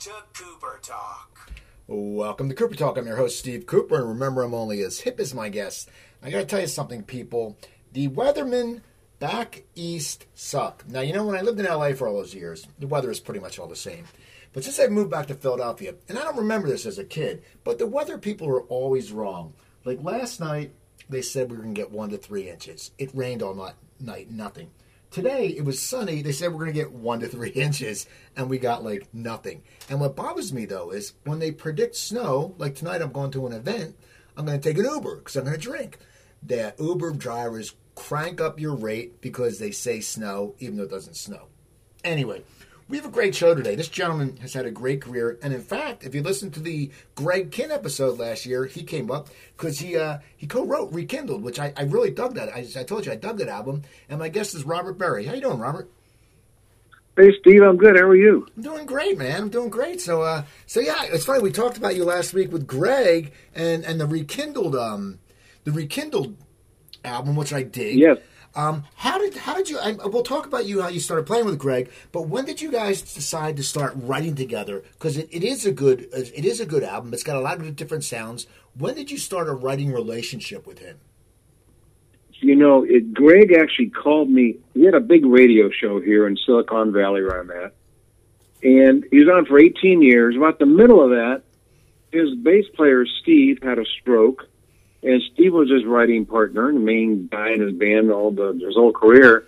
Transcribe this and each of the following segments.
to Cooper Talk. Welcome to Cooper Talk. I'm your host, Steve Cooper, and remember, I'm only as hip as my guests. I gotta tell you something, people. The weathermen back east suck. Now, you know, when I lived in LA for all those years, the weather is pretty much all the same. But since I moved back to Philadelphia, and I don't remember this as a kid, but the weather people are always wrong. Like last night, they said we were gonna get one to three inches. It rained all night nothing. Today it was sunny. They said we're going to get one to three inches, and we got like nothing. And what bothers me though is when they predict snow. Like tonight, I'm going to an event. I'm going to take an Uber because I'm going to drink. The Uber drivers crank up your rate because they say snow, even though it doesn't snow. Anyway, we have a great show today. This gentleman has had a great career, and in fact, if you listen to the Greg Kihn episode last year, he came up because he uh, he co-wrote Rekindled, which I, I really dug that. I, I told you I dug that album, and my guest is Robert Berry. How you doing, Robert? Hey Steve, I'm good. How are you? I'm doing great, man. I'm doing great. So, uh, so yeah, it's funny. We talked about you last week with Greg and and the Rekindled um the Rekindled album, which I dig. Yes. Um, how did how did you? I, we'll talk about you how you started playing with Greg, but when did you guys decide to start writing together? Because it, it is a good it is a good album. It's got a lot of different sounds. When did you start a writing relationship with him? You know, it, Greg actually called me. He had a big radio show here in Silicon Valley where I'm at, and he was on for 18 years. About the middle of that, his bass player Steve had a stroke, and Steve was his writing partner and the main guy in his band all the his whole career.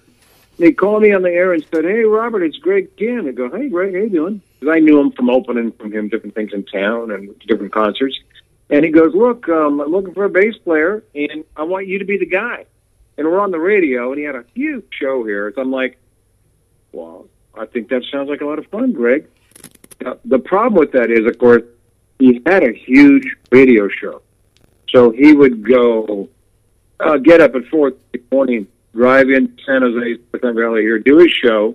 They called me on the air and said, "Hey, Robert, it's Greg Kihn." I go, "Hey, Greg, how you doing?" Because I knew him from opening from him different things in town and different concerts. And he goes, "Look, um, I'm looking for a bass player, and I want you to be the guy." And we're on the radio, and he had a huge show here. So I'm like, "Well, I think that sounds like a lot of fun, Greg." Now, the problem with that is, of course, he had a huge radio show. So he would go, uh, get up at four in the morning, drive in San Jose, Silicon Valley here, do his show,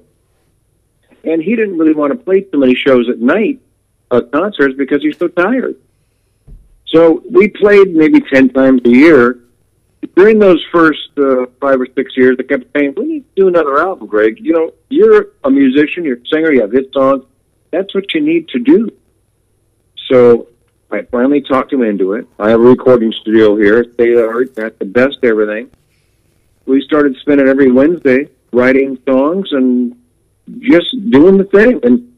and he didn't really want to play too many shows at night, uh, concerts, because he's so tired. So we played maybe ten times a year. During those first uh, five or six years, I kept saying, "We need to do another album, Greg. You know, you're a musician, you're a singer, you have hit songs. That's what you need to do." So I finally talked him into it. I have a recording studio here, state of art, got the best everything. We started spending every Wednesday writing songs and just doing the thing. And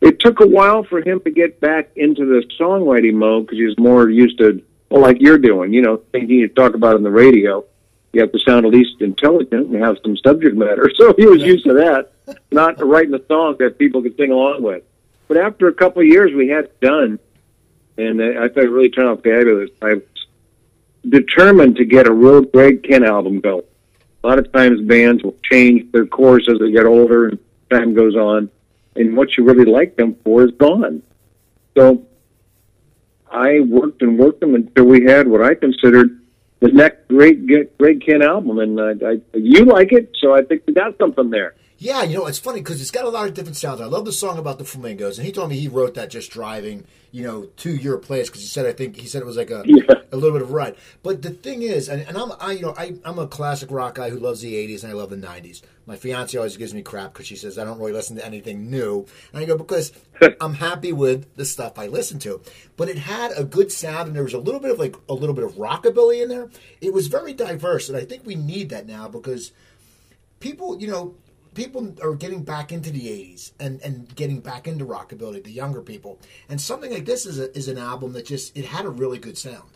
it took a while for him to get back into the songwriting mode because he was more used to, well, like you're doing, you know, things you talk about on the radio. You have to sound at least intelligent and have some subject matter. So he was used to that, not writing a song that people could sing along with. But after a couple of years, we had done and I thought it really turned out fabulous. I was determined to get a real Greg Kihn album going. A lot of times bands will change their course as they get older and time goes on, and what you really like them for is gone. So I worked and worked them until we had what I considered the next great Greg Kihn album, and I, I, you like it, so I think we got something there. Yeah, you know, it's funny because it's got a lot of different sounds. I love the song about the flamingos, and he told me he wrote that just driving, you know, to your place because he said I think he said it was like a Yeah. a little bit of a ride. But the thing is, and, and I'm I you know I I'm a classic rock guy who loves the '80s and I love the '90s. My fiance always gives me crap because she says I don't really listen to anything new, and I go because I'm happy with the stuff I listen to. But it had a good sound, and there was a little bit of like a little bit of rockabilly in there. It was very diverse, and I think we need that now because people, you know, people are getting back into the 80s and, and getting back into rockabilly, the younger people. And something like this is, a, is an album that just, it had a really good sound.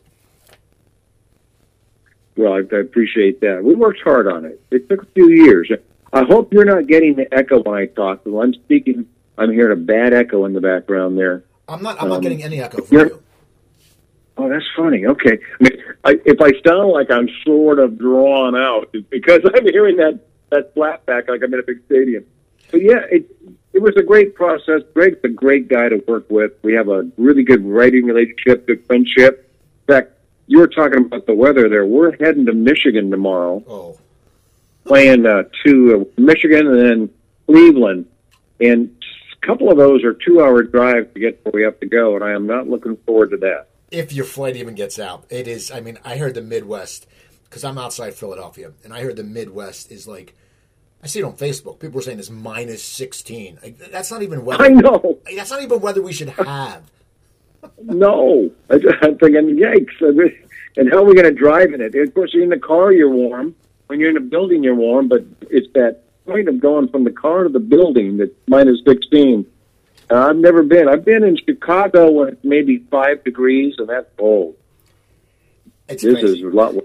Well, I, I appreciate that. We worked hard on it. It took a few years. I hope you're not getting the echo when I talk. When I'm speaking, I'm hearing a bad echo in the background there. I'm not, I'm not Um, getting any echo from you. Oh, that's funny. Okay. I mean, I, if I sound like I'm sort of drawn out, it's because I'm hearing that that flat back like I'm in a big stadium. But yeah, it it was a great process. Greg's a great guy to work with. We have a really good writing relationship, good friendship. In fact, you were talking about the weather there. We're heading to Michigan tomorrow, Oh, playing uh, to uh, Michigan and then Cleveland, and a couple of those are two-hour drives to get where we have to go, and I am not looking forward to that. if your flight even gets out, it is, I mean, I heard the Midwest, because I'm outside Philadelphia, and I heard the Midwest is like I see it on Facebook. People are saying it's minus 16. Like, that's not even weather. I know. That's not even weather we should have. No, I, I'm thinking, yikes! And how are we going to drive in it? Of course, in the car you're warm. When you're in a building, you're warm. But it's that point of going from the car to the building that's minus 16. Uh, I've never been. I've been in Chicago when it's maybe five degrees, and that's cold. It's This crazy. is a lot worse.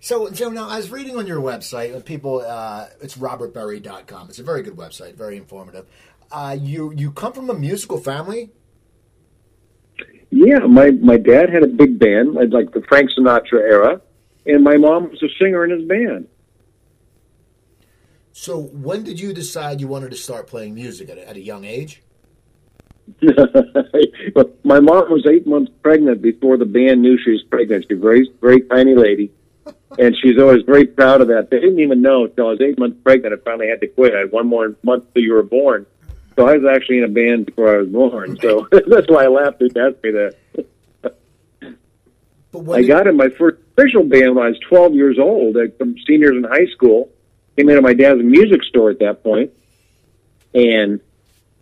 So, Joe, now I was reading on your website, uh, people, uh, it's robertberry.com. It's a very good website, very informative. Uh, you you come from a musical family? Yeah, my my dad had a big band, like- the Frank Sinatra era, and my mom was a singer in his band. So, when did you decide you wanted to start playing music at a, at a young age? but my mom was eight months pregnant before the band knew she was pregnant. She's a very, very tiny lady, and she's always very proud of that. They didn't even know until I was eight months pregnant. I finally had to quit. I had one more month till you were born, so I was actually in a band before I was born. So that's why I laughed when you asked me that. But when I got in my first official band when I was 12 years old. Some seniors in high school came into my dad's music store at that point and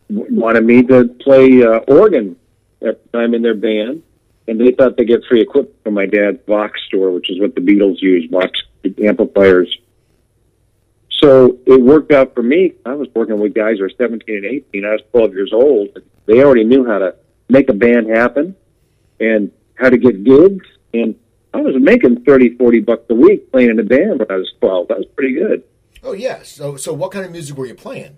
wanted me to play uh, organ at the time in their band. And they thought they'd get free equipment from my dad's Vox store, which is what the Beatles used, Vox amplifiers. So it worked out for me. I was working with guys who were 17 and 18. I was 12 years old. They already knew how to make a band happen and how to get gigs. And I was making 30, 40 bucks a week playing in a band when I was 12. That was pretty good. oh, yeah. So, so what kind of music were you playing?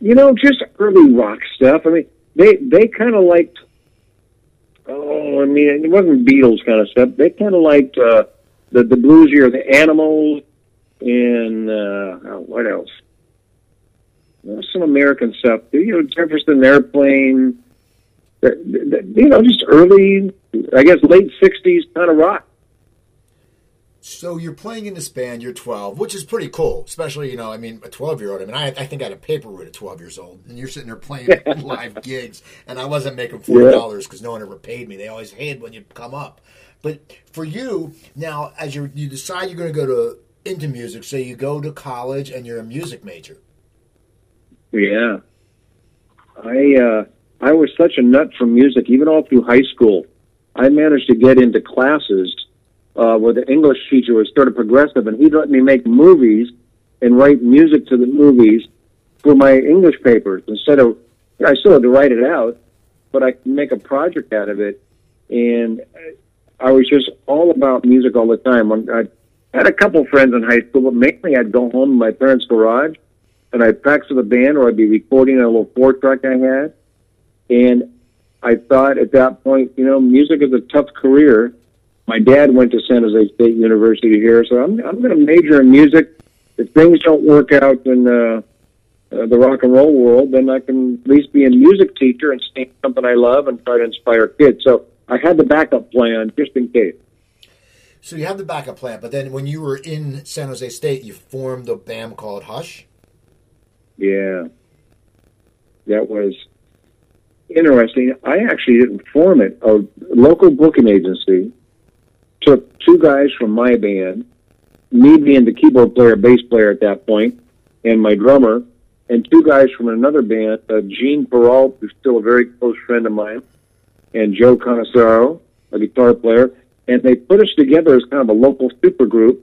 You know, just early rock stuff. I mean, they they kind of liked. Oh, I mean, it wasn't Beatles kind of stuff. They kind of liked uh, the the bluesier, the Animals, and uh, oh, what else? Well, some American stuff. You know, Jefferson Airplane. You know, just early, I guess, late '60s kind of rock. So you're playing in this band, you're 12, which is pretty cool, especially, you know, I mean, a 12 year old. I mean, I, I think I had a paper route at 12 years old, and you're sitting there playing live gigs, and I wasn't making $40 because no one ever paid me. They always hated when you come up. But for you, now, as you you decide you're going to go to into music, say you go to college and you're a music major. Yeah. I uh I was such a nut for music, even all through high school. I managed to get into classes uh where the English teacher was sort of progressive and he'd let me make movies and write music to the movies for my English papers instead of I still had to write it out, but I could make a project out of it and I was just all about music all the time. I had a couple friends in high school, but mainly I'd go home to my parents' garage and I'd practice with a band or I'd be recording a little four track I had. And I thought at that point, you know, music is a tough career. My dad went to San Jose State University here, so I'm I'm going to major in music. If things don't work out in uh, uh, the rock and roll world, then I can at least be a music teacher and sing something I love and try to inspire kids. So I had the backup plan just in case. So you have the backup plan, but then when you were in San Jose State, you formed a band called Hush. Yeah. That was interesting. I actually didn't form it. A local booking agency took two guys from my band, me being the keyboard player, bass player at that point, and my drummer, and two guys from another band, uh, Gene Peralt, who's still a very close friend of mine, and Joe Conisaro, a guitar player, and they put us together as kind of a local supergroup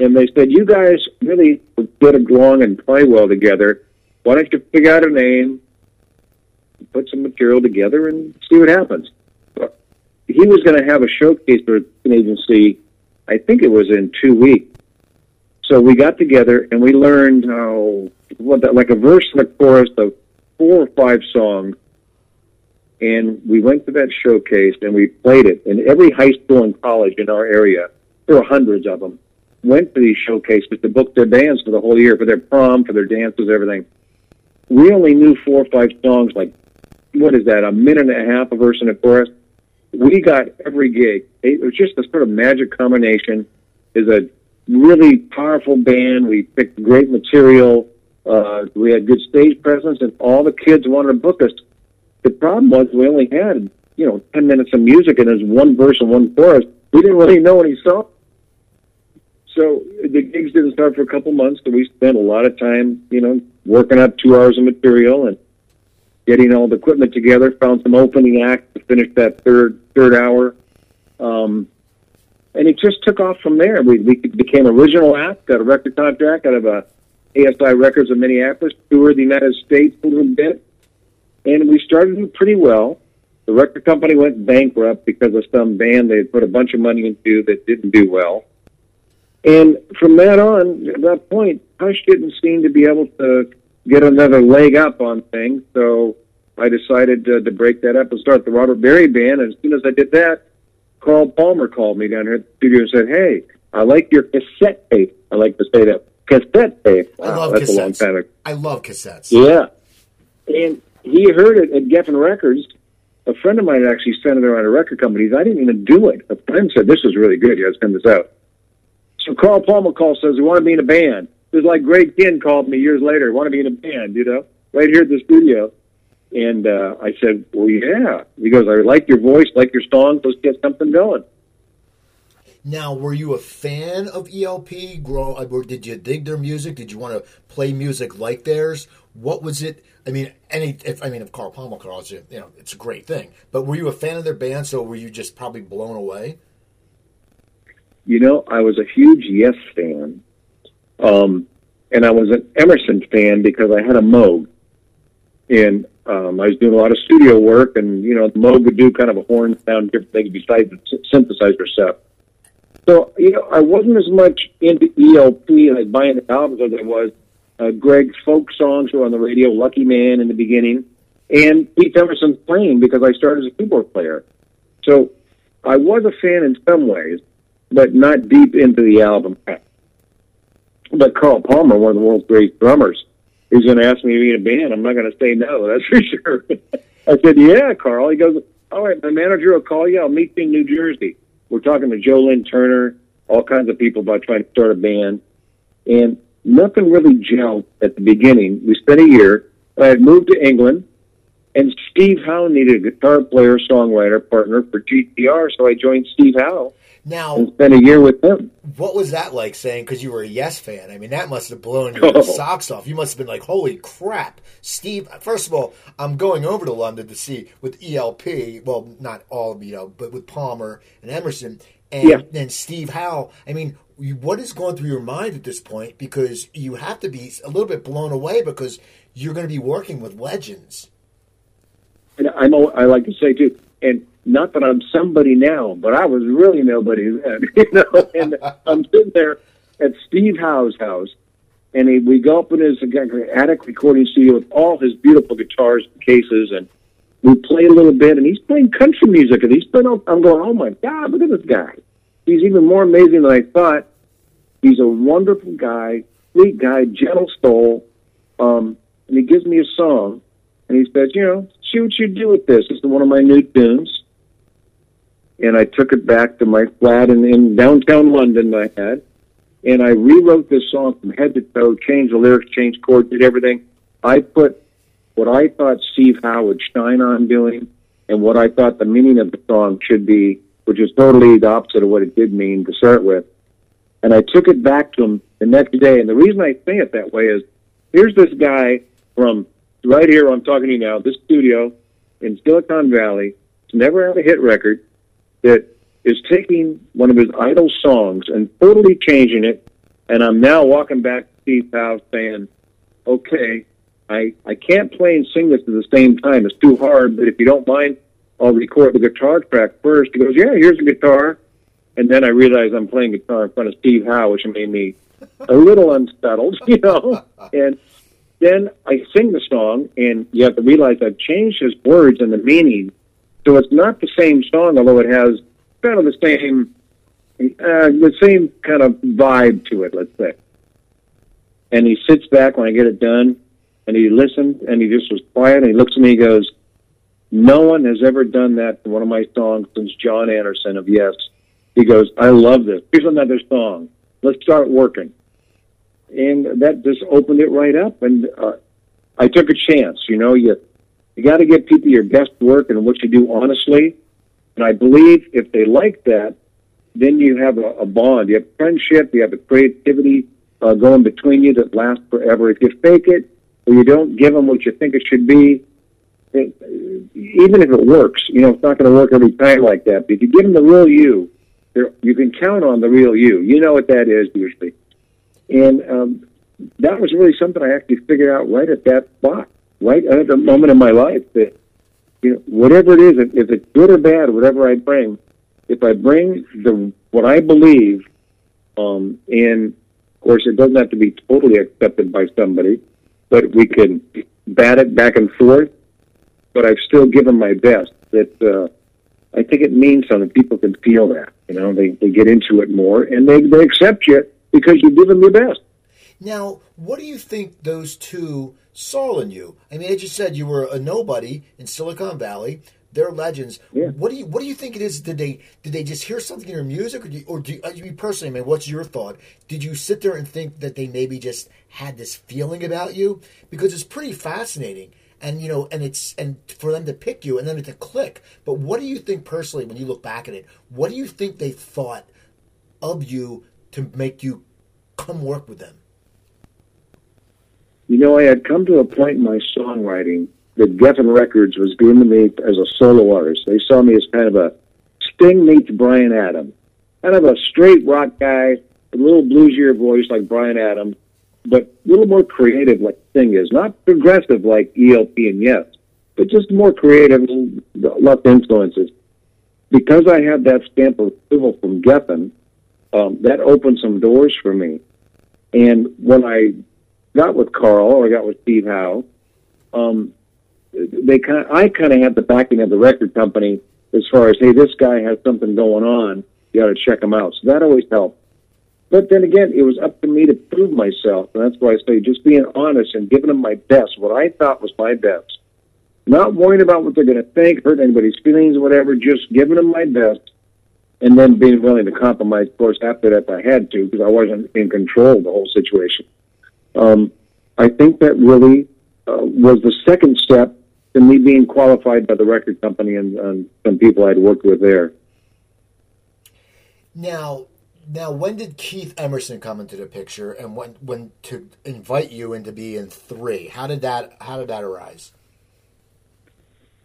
and they said, "You guys really get along and play well together. Why don't you figure out a name, put some material together, and see what happens?" He was going to have a showcase for an agency. I think it was in two weeks. So we got together and we learned oh, what that, like a verse and a chorus of four or five songs. And we went to that showcase and we played it. And every high school and college in our area, there were hundreds of them, went to these showcases to book their bands for the whole year, for their prom, for their dances, everything. We only knew four or five songs, like, what is that, a minute and a half, a verse and a chorus? We got every gig. It was just a sort of magic combination. Is a really powerful band. We picked great material. Uh, we had good stage presence, and all the kids wanted to book us. The problem was we only had, you know, 10 minutes of music and there's one verse and one chorus. We didn't really know any songs. So the gigs didn't start for a couple months, so we spent a lot of time, you know, working up two hours of material and getting all the equipment together. Found some opening act to finish that third third hour, um, and it just took off from there. We we became original act, got a record contract out of a ASI Records of Minneapolis, toured the United States a little bit, and we started doing pretty well. The record company went bankrupt because of some band they had put a bunch of money into that didn't do well. And from that on, at that point, Hush didn't seem to be able to get another leg up on things. So I decided to, to break that up and start the Robert Berry Band. And as soon as I did that, Carl Palmer called me down here at the studio and said, "Hey, I like your cassette tape. I like to say that cassette tape. I love that's cassettes. a long time ago. I love cassettes. Yeah. And he heard it at Geffen Records. A friend of mine actually sent it around to record companies. I didn't even do it. A friend said, This is really good. You got to send this out. So Carl Palmer calls, says, We want to be in a band. It's like Greg Kihn called me years later, want to be in a band, you know, right here at the studio. And uh, I said, Well, yeah. He goes, I like your voice, like your songs. Let's get something going. Now, were you a fan of ELP? Grow, uh, or did you dig their music? Did you want to play music like theirs? What was it? I mean, any if I mean, if Carl Palmer calls you, you know, it's a great thing. But were you a fan of their band? So were you just probably blown away? You know, I was a huge Yes fan. Um, and I was an Emerson fan because I had a Moog. And um, I was doing a lot of studio work, and, you know, the Moog would do kind of a horn sound, different things besides the synthesizer stuff. So, you know, I wasn't as much into ELP and like buying the albums as I was uh, Greg's folk songs were on the radio, Lucky Man in the beginning, and Keith Emerson's playing because I started as a keyboard player. So I was a fan in some ways, but not deep into the album. But Carl Palmer, one of the world's great drummers, is going to ask me to be in a band. I'm not going to say no, that's for sure. I said, yeah, Carl. He goes, all right, my manager will call you. I'll meet you in New Jersey. We're talking to Joe Lynn Turner, all kinds of people about trying to start a band. And nothing really gelled at the beginning. We spent a year. I had moved to England, and Steve Howe needed a guitar player, songwriter, partner for GTR, so I joined Steve Howe Now, and spent a year with them. what was that like saying? Because you were a Yes fan. I mean, that must have blown your Oh. socks off. You must have been like, "Holy crap, Steve!" First of all, I'm going over to London to see with ELP. Well, not all of you know, but with Palmer and Emerson, and Yeah. then Steve Howe. I mean, what is going through your mind at this point? Because you have to be a little bit blown away because you're going to be working with legends. And I know I like to say too, and not that I'm somebody now, but I was really nobody then, you know. And I'm sitting there at Steve Howe's house, and he, we go up in his attic recording studio with all his beautiful guitars and cases, and we play a little bit, and he's playing country music, and he's playing. I'm going, oh my god, look at this guy. He's even more amazing than I thought. He's a wonderful guy, sweet guy, gentle soul. Um, and he gives me a song, and he says, you know, see what you do with this. This is one of my new tunes. And I took it back to my flat in, in downtown London I had, and I rewrote this song from head to toe, changed the lyrics, changed chords, did everything. I put what I thought Steve would shine on doing, and what I thought the meaning of the song should be, which is totally the opposite of what it did mean to start with. And I took it back to him the next day. And the reason I say it that way is here's this guy from right here, I'm talking to you now, this studio in Silicon Valley, never had a hit record, that is taking one of his idol songs and totally changing it. And I'm now walking back to Steve Howe saying, okay, I, I can't play and sing this at the same time. It's too hard, but if you don't mind, I'll record the guitar track first. He goes, yeah, here's the guitar. And then I realize I'm playing guitar in front of Steve Howe, which made me a little unsettled, you know. And then I sing the song, and you have to realize I've changed his words and the meaning. So it's not the same song, although it has kind of the same, uh, the same kind of vibe to it, let's say. And he sits back when I get it done, and he listened, and he just was quiet, and he looks at me, and he goes, "No one has ever done that one of my songs since Jon Anderson of Yes." He goes, "I love this. Here's another song. Let's start working." And that just opened it right up, and uh, I took a chance. You know, you you got to give people your best work and what you do honestly. And I believe if they like that, then you have a, a bond. You have friendship. You have a creativity uh, going between you that lasts forever. If you fake it or you don't give them what you think it should be, it, even if it works, you know, it's not going to work every time like that. But if you give them the real you, you can count on the real you. You know what that is usually. And um, that was really something I actually figured out right at that spot, right at the moment in my life that, you know, whatever it is, if it's good or bad, whatever I bring, if I bring the what I believe, um, and of course it doesn't have to be totally accepted by somebody, but we can bat it back and forth. But I've still given my best. That uh, I think it means something. People can feel that. You know, they they get into it more, and they they accept you because you give them your best. Now, what do you think those two saw in you? I mean, as you said, you were a nobody in Silicon Valley. They're legends. Yeah. What do you What do you think it is? Did they Did they just hear something in your music, or do you, or do you, uh, you personally? I mean, what's your thought? Did you sit there and think that they maybe just had this feeling about you? Because it's pretty fascinating, and you know, and it's and for them to pick you and then to click. But what do you think personally when you look back at it? What do you think they thought of you to make you come work with them? You know, I had come to a point in my songwriting that Geffen Records was giving me as a solo artist. They saw me as kind of a Sting meets Bryan Adams, kind of a straight rock guy, a little bluesier voice like Bryan Adams, but a little more creative like Sting is. Not progressive like ELP and Yes, but just more creative, left influences. Because I had that stamp of approval from Geffen, um, that opened some doors for me. And when I got with Carl or got with Steve Howe, um, they kind of, I kind of had the backing of the record company as far as, hey, this guy has something going on. You got to check him out. So that always helped. But then again, it was up to me to prove myself. And that's why I say just being honest and giving them my best, what I thought was my best. Not worrying about what they're going to think, hurt anybody's feelings or whatever, just giving them my best. And then being willing to compromise, of course, after that if I had to, because I wasn't in control of the whole situation. Um, I think that really uh, was the second step to me being qualified by the record company and, and some people I'd worked with there. Now, now, when did Keith Emerson come into the picture, and when when to invite you into be in three? How did that How did that arise?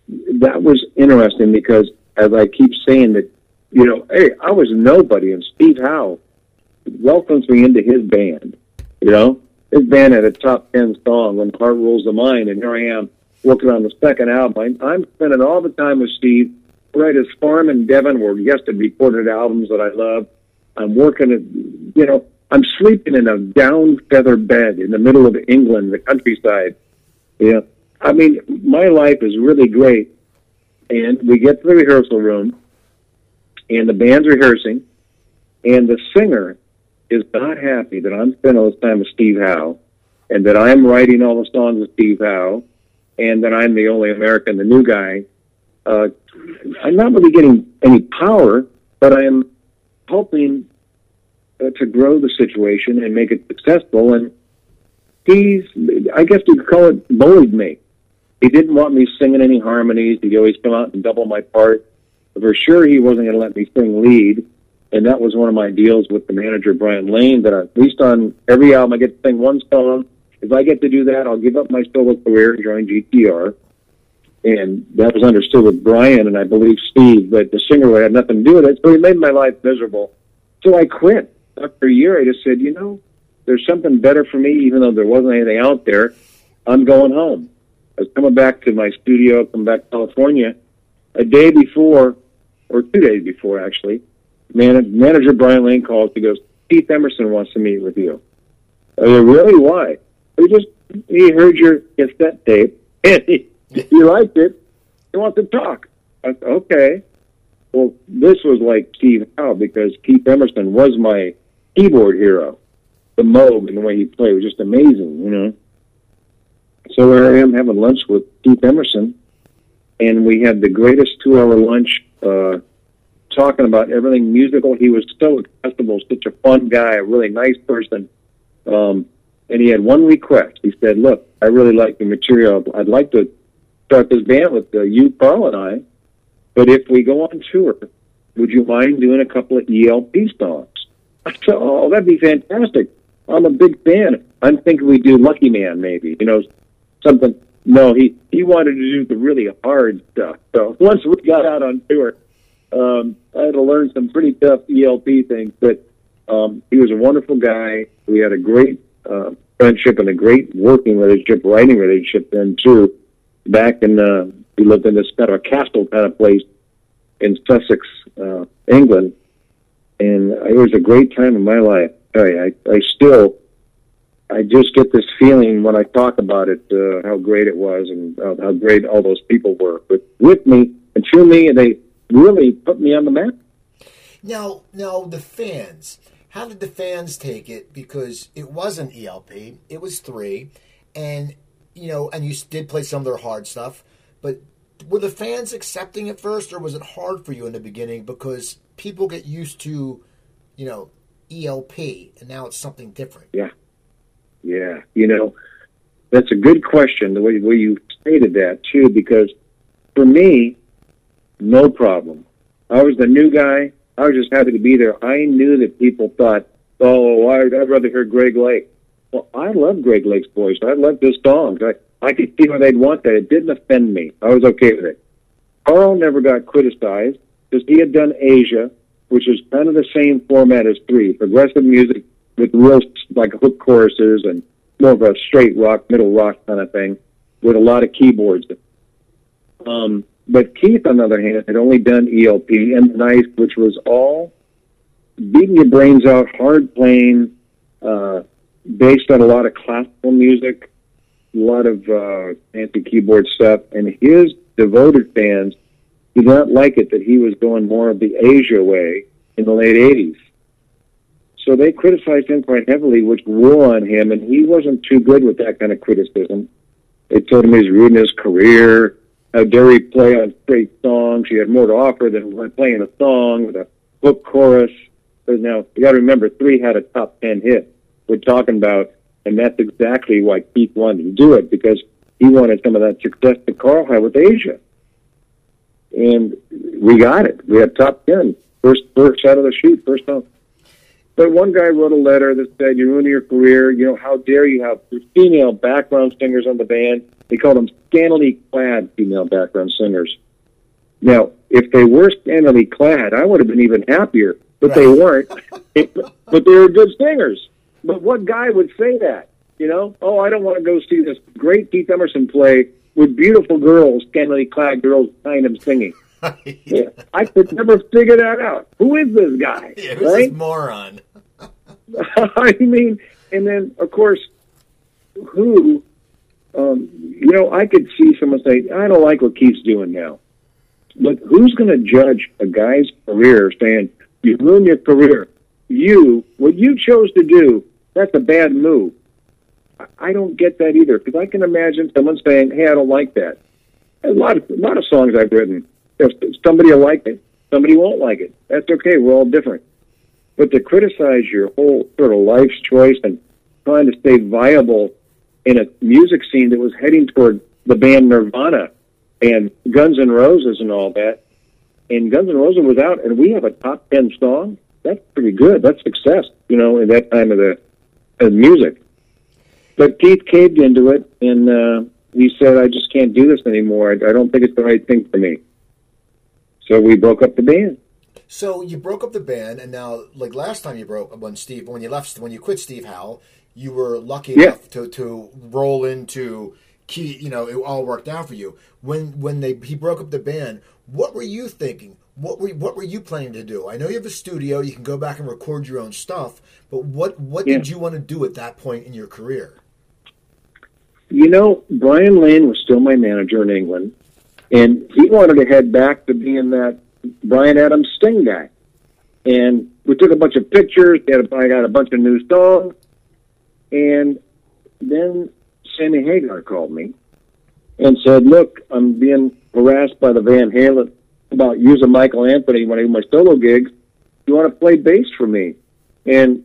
That was interesting because, as I keep saying, that you know, hey, I was nobody, and Steve Howe welcomes me into his band. You know, his band had a top ten song when Heart Rules the Mind, and here I am working on the second album. I, I'm spending all the time with Steve. We're at his farm in Devon where he has to recorded albums that I love. I'm working at, you know, I'm sleeping in a down feather bed in the middle of England, the countryside. Yeah. I mean, my life is really great. And we get to the rehearsal room, and the band's rehearsing, and the singer is not happy that I'm spending all this time with Steve Howe, and that I'm writing all the songs with Steve Howe, and that I'm the only American, the new guy. Uh, I'm not really getting any power, but I am hoping uh, to grow the situation and make it successful. And he's, I guess you could call it, bullied me. He didn't want me singing any harmonies. He'd always come out and double my part. For sure, he wasn't going to let me sing lead. And that was one of my deals with the manager, Brian Lane, that at least on every album I get to sing one song. If I get to do that, I'll give up my solo career and join GTR and that was understood with Brian and I believe Steve, but the singer have nothing to do with it. So he made my life miserable. So I quit. After a year, I just said, you know, there's something better for me, even though there wasn't anything out there. I'm going home. I was coming back to my studio, coming back to California. A day before, or two days before, actually, man, manager Brian Lane calls. He goes, Keith Emerson wants to meet with you. I said, really? Why? He just he heard your cassette tape and he he liked it. He wants to talk. I said, okay. Well, this was like Steve Howe because Keith Emerson was my keyboard hero. The Moog and the way he played was just amazing, you know. So here I am having lunch with Keith Emerson, and we had the greatest two-hour lunch uh, talking about everything musical. He was so accessible, such a fun guy, a really nice person. Um, and he had one request. He said, "Look, I really like the material. I'd like to start this band with uh, you, Carl, and I. But if we go on tour, would you mind doing a couple of ELP songs? I said, oh, that'd be fantastic. I'm a big fan. I'm thinking we do Lucky Man, maybe, you know, something. No, he, he wanted to do the really hard stuff. So once we got out on tour, um, I had to learn some pretty tough ELP things, but um, he was a wonderful guy. We had a great uh, friendship and a great working relationship, writing relationship then too. Back in, uh, we lived in this kind of a castle kind of place in Sussex, uh, England, and it was a great time in my life. I, I, still, I just get this feeling when I talk about it, uh, how great it was and uh, how great all those people were. But with me and to me, and they really put me on the map. Now, now the fans. How did the fans take it? Because it wasn't ELP, it was three, and you know, and you did play some of their hard stuff. But were the fans accepting it first, or was it hard for you in the beginning because people get used to, you know, ELP, and now it's something different? Yeah, yeah. You know, that's a good question. The way, way you stated that too, because for me, no problem. I was the new guy. I was just happy to be there. I knew that people thought, "Oh, I'd, I'd rather hear Greg Lake." Well, I love Greg Lake's voice. I love his songs. I I could see why they'd want that. It didn't offend me. I was okay with it. Carl never got criticized because he had done Asia, which is kind of the same format as Three, progressive music with real like hook choruses and more of a straight rock, middle rock kind of thing, with a lot of keyboards. Um, but Keith, on the other hand, had only done ELP and Nice, which was all beating your brains out, hard playing, uh, based on a lot of classical music, a lot of uh, fancy keyboard stuff. And his devoted fans did not like it that he was going more of the Asia way in the late 80s. So they criticized him quite heavily, which wore on him, and he wasn't too good with that kind of criticism. They told him he was ruining his career Uh, how dare he play on straight songs? He had more to offer than playing a song with a hook chorus. But now you got to remember, three had a top ten hit. We're talking about, and that's exactly why Keith wanted to do it because he wanted some of that success that Carl had with Asia, and we got it. We had top ten first first out of the chute, first song. But one guy wrote a letter that said, "You're ruining your career. You know, how dare you have female background singers on the band?" They called them scantily clad female background singers. Now, if they were scantily clad, I would have been even happier, but right. they weren't. but they were good singers. But what guy would say that? You know, oh, I don't want to go see this great Keith Emerson play with beautiful girls, scantily clad girls behind him singing. yeah, I could never figure that out. Who is this guy? Yeah, who's right? this moron? I mean, and then of course, who um, you know, I could see someone say, I don't like what Keith's doing now. But who's going to judge a guy's career saying, you ruined your career? You, what you chose to do, that's a bad move. I don't get that either because I can imagine someone saying, "Hey, I don't like that." A lot of a lot of songs I've written, if somebody will like it, somebody won't like it. That's okay. We're all different. But to criticize your whole sort of life's choice and trying to stay viable in a music scene that was heading toward the band Nirvana and Guns N' Roses and all that. And Guns N' Roses was out, and we have a top ten song. That's pretty good. That's success, you know, in that time of the of music. But Keith caved into it, and uh, he said, "I just can't do this anymore. I, I don't think it's the right thing for me." So we broke up the band. So you broke up the band, and now, like last time you broke when Steve, when you left, when you quit Steve Howe, you were lucky yeah. enough to, to roll into key. You know, it all worked out for you. When when they he broke up the band, what were you thinking? What were what were you planning to do? I know you have a studio; you can go back and record your own stuff. But what what yeah. did you want to do at that point in your career? You know, Brian Lane was still my manager in England, and he wanted to head back to being that Bryan Adams Sting guy. And we took a bunch of pictures. They Had a, I got a bunch of new songs. And then Sammy Hagar called me and said, "Look, I'm being harassed by the Van Halen about using Michael Anthony when I do my solo gigs. You want to play bass for me?" And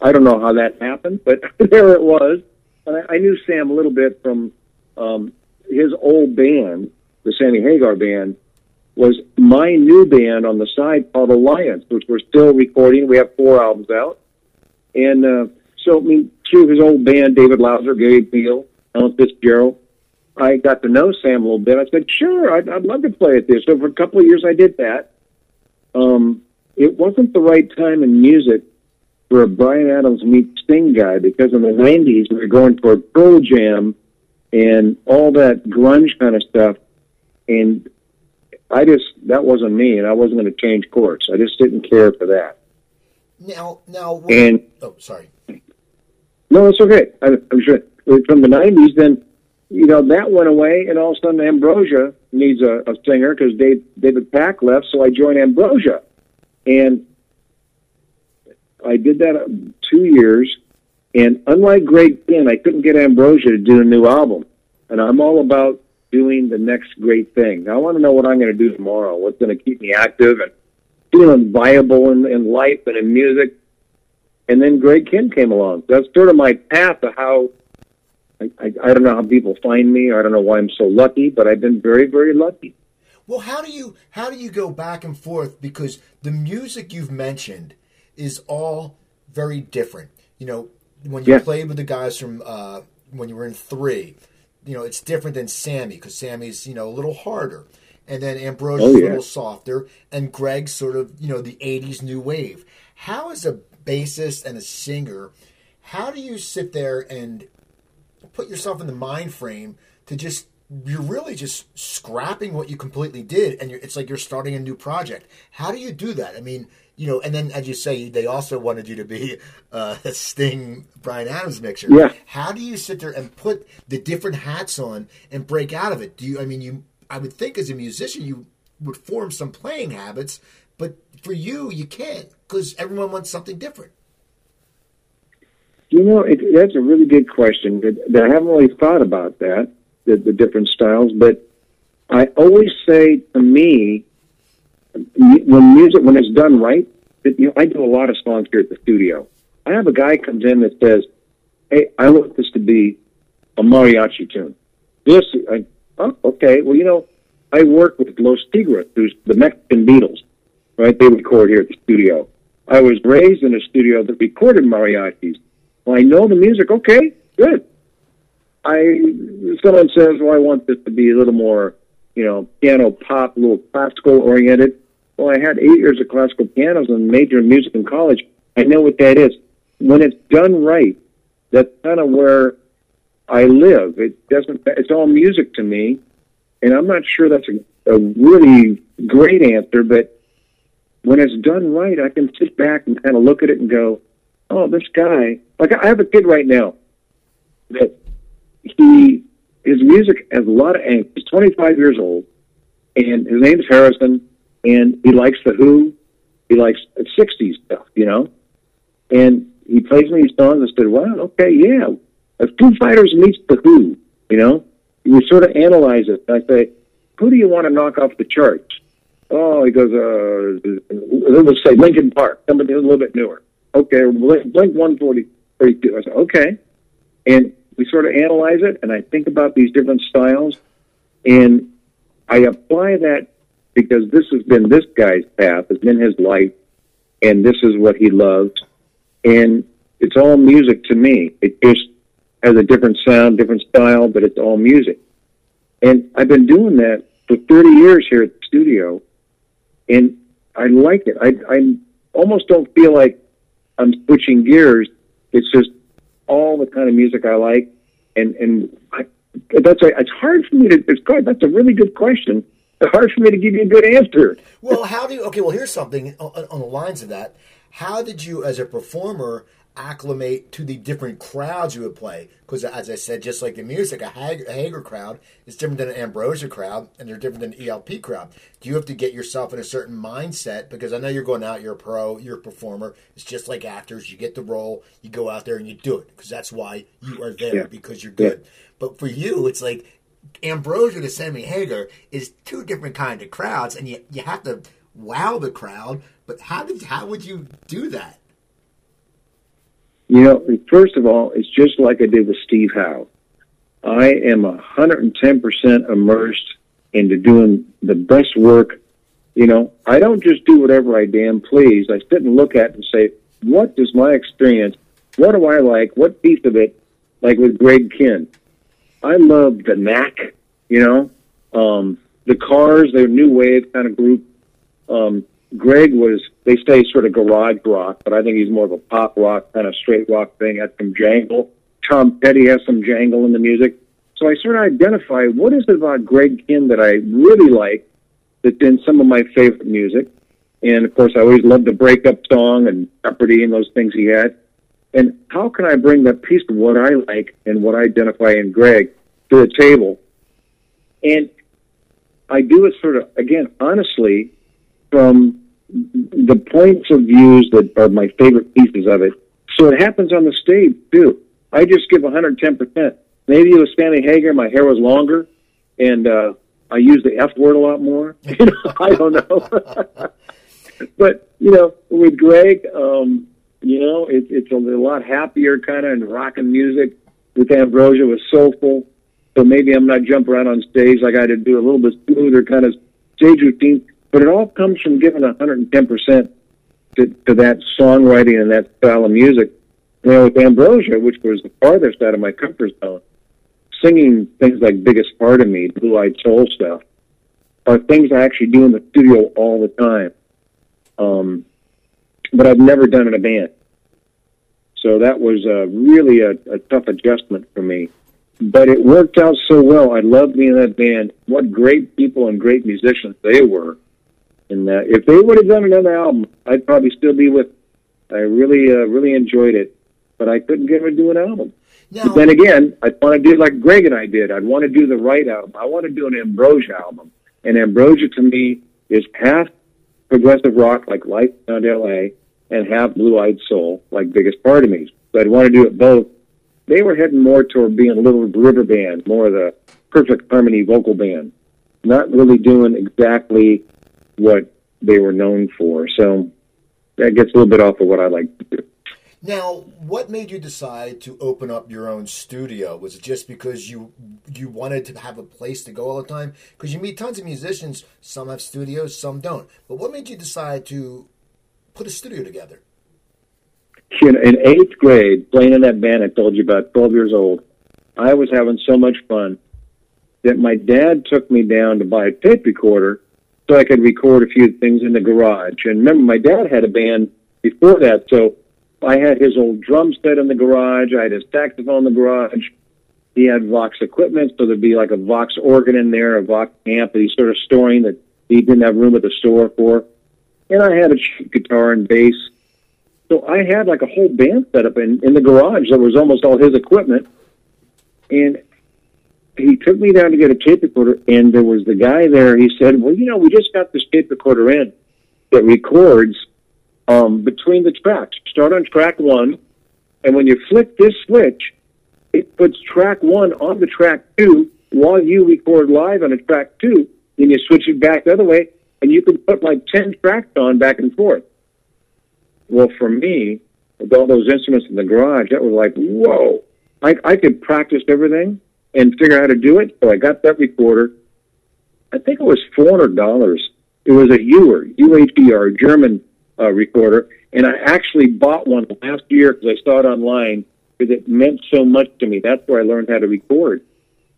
I don't know how that happened, but there it was. And I, knew Sam a little bit from um, his old band, the Sammy Hagar band, was my new band on the side called Alliance, which we're still recording. We have four albums out. And uh, so, I mean, through his old band, David Lauser, Gary Pihl, Alan Fitzgerald, I got to know Sam a little bit. I said, sure, I'd, I'd love to play at this. So for a couple of years, I did that. Um, it wasn't the right time in music for a Bryan Adams meet Sting guy because in the 90s, we were going for Pearl Jam and all that grunge kind of stuff. And I just, that wasn't me, and I wasn't going to change course. I just didn't care for that. Now, now, And oh, sorry. No, it's okay. I, I'm sure from the '90s, then you know that went away, and all of a sudden Ambrosia needs a, a singer because Dave, David Pack left, so I joined Ambrosia, and I did that uh, two years. And unlike Greg Kihn, I couldn't get Ambrosia to do a new album, and I'm all about doing the next great thing. I want to know what I'm going to do tomorrow. What's going to keep me active and feeling viable in, in life and in music. And then Greg Kihn came along. That's sort of my path to how I, I, I don't know how people find me. I don't know why I'm so lucky, but I've been very, very lucky. Well, how do you how do you go back and forth because the music you've mentioned is all very different. You know, when you Yeah. played with the guys from uh, when you were in three, you know it's different than Sammy because Sammy's you know a little harder, and then Ambrosia's Oh, a little softer, and Greg's sort of you know the '80s new wave. How is a bassist and a singer? How do you sit there and put yourself in the mind frame to just you're really just scrapping what you completely did and you're, it's like you're starting a new project how do you do that i mean you know and then as you say they also wanted you to be uh, a sting bryan adams mixer Yeah. how do you sit there and put the different hats on and break out of it do you i mean you i would think as a musician you would form some playing habits but for you you can't because everyone wants something different You know, it, that's a really good question. I haven't really thought about that, the, the different styles. But I always say to me, when music, when it's done right, you know, I do a lot of songs here at the studio. I have a guy comes in that says, "Hey, I want this to be a mariachi tune." This, I, oh, okay. Well, you know, I work with Los Tigres, who's the Mexican Beatles, right? They record here at the studio. I was raised in a studio that recorded mariachis. Well, I know the music. Okay, good. I someone says, "Well, I want this to be a little more, you know, piano pop, a little classical oriented." Well, I had eight years of classical pianos and major in music in college. I know what that is. When it's done right, that's kind of where I live. It doesn't. It's all music to me, and I'm not sure that's a, a really great answer, but when it's done right, I can sit back and kind of look at it and go, "Oh, this guy." Like I have a kid right now that he his music has a lot of angst. He's 25 years old, and his name's Harrison, and he likes the Who. He likes 60s stuff, you know. And he plays me these songs. And I said, "Wow, okay, yeah." If Foo Fighters meets the Who, you know, we sort of analyze it. I say, "Who do you want to knock off the charts?" Oh, he goes, uh, let's say Linkin Park, somebody a little bit newer. Okay, Blink Blink 140, 32. I said, okay. And we sort of analyze it, and I think about these different styles, and I apply that because this has been this guy's path, has been his life, and this is what he loves. And it's all music to me. It just has a different sound, different style, but it's all music. And I've been doing that for 30 years here at the studio, and I like it. I, I almost don't feel like I'm switching gears. It's just all the kind of music I like, and and I, that's it's hard for me to. It's. That's a really good question. It's hard for me to give you a good answer. Well, how do you? Okay, well, here's something on, on the lines of that. How did you, as a performer, acclimate to the different crowds you would play? Because, as I said, just like the music, a, Hagar crowd is different than an Ambrosia crowd, and they're different than an ELP crowd. Do you have to get yourself in a certain mindset? Because I know you're going out, you're a pro, you're a performer. It's just like actors. You get the role, you go out there and you do it because that's why you are there Yeah. because you're good. But for you, it's like Ambrosia to Sammy Hagar is two different kind of crowds, and you you have to wow the crowd. But how did how would you do that? You know, first of all, it's just like I did with Steve Howe. I am a hundred and ten percent immersed into doing the best work You know, I don't just do whatever I damn please. I sit and look at it and say, what does my experience, what do I like, what piece of it, like with Greg Kihn. I love the knack, you know, um, the cars, they're new wave kind of group. Um, Greg was, they say sort of garage rock, but I think he's more of a pop rock, kind of straight rock thing. Had some jangle. Tom Petty has some jangle in the music. So I sort of identify what is it about Greg Kihn that I really like that's in some of my favorite music. And of course, I always loved the breakup song and Jeopardy and those things he had. And how can I bring that piece of what I like and what I identify in Greg to the table? And I do it sort of, again, honestly, from the points of views that are my favorite pieces of it. So it happens on the stage, too. I just give 110%. Maybe it was Sammy Hagar, my hair was longer, and uh, I use the F word a lot more. You know, I don't know. but, you know, with Greg, um, you know, it, it's a, lot happier kind of and music. With Ambrosia was soulful. So maybe I'm not jumping around on stage like I to do a little bit smoother kind of stage routine. But it all comes from giving 110% to, to that songwriting and that style of music. You know, with Ambrosia, which was the farthest out of my comfort zone, singing things like Biggest Part of Me, Blue Eyed Soul stuff, are things I actually do in the studio all the time. Um, but I've never done in a band. So that was uh, really a, a tough adjustment for me. But it worked out so well. I loved being in that band. What great people and great musicians they were. And uh, if they would have done another album, I'd probably still be with. I really, uh, really enjoyed it, but I couldn't get them to do an album. Now, but then again, I'd want to do like Greg and I did. I'd want to do the right album. I want to do an Ambrosia album. And Ambrosia to me is half progressive rock like Life Around L.A. and half blue-eyed soul like Biggest Part of Me. So I'd want to do it both. They were heading more toward being a Little River Band, more of the perfect harmony vocal band, not really doing exactly what they were known for. So that gets a little bit off of what I like to do. Now, what made you decide to open up your own studio? Was it just because you you wanted to have a place to go all the time? Because you meet tons of musicians, some have studios, some don't. But what made you decide to put a studio together? In, in eighth grade, playing in that band I told you about, 12 years old, I was having so much fun that my dad took me down to buy a tape recorder so I could record a few things in the garage. And remember, my dad had a band before that, so I had his old drum set in the garage. I had his saxophone in the garage. He had Vox equipment, so there'd be like a Vox organ in there, a Vox amp that he's sort of storing that he didn't have room at the store for. And I had a guitar and bass. So I had like a whole band set up in, in the garage that was almost all his equipment. And he took me down to get a tape recorder, and there was the guy there. He said, Well, you know, we just got this tape recorder in that records um, between the tracks. Start on track one, and when you flick this switch, it puts track one on the track two while you record live on a track two. Then you switch it back the other way, and you can put like 10 tracks on back and forth. Well, for me, with all those instruments in the garage, that was like, whoa. I, I could practice everything and figure out how to do it. So I got that recorder. I think it was $400. It was a Uher, U-H-E-R, German uh, recorder, and I actually bought one last year because I saw it online because it meant so much to me. That's where I learned how to record.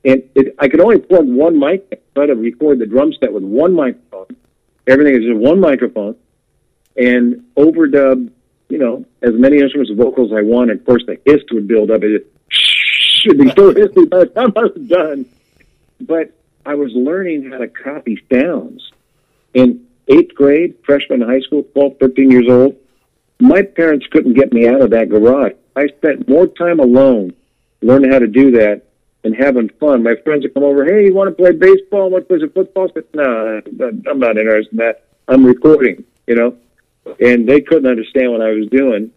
And it, I could only plug one mic, try to record the drum set with one microphone. Everything is just one microphone, and overdub, you know, as many instruments vocals I wanted. Of course, the hiss would build up. It should be so hissy by the time I was done. But I was learning how to copy sounds. And eighth grade, freshman high school, 12, 13 years old. My parents couldn't get me out of that garage. I spent more time alone learning how to do that and having fun. My friends would come over, hey, you want to play baseball? Want to play football? I said, no, I'm not interested in that. I'm recording, you know? And they couldn't understand what I was doing.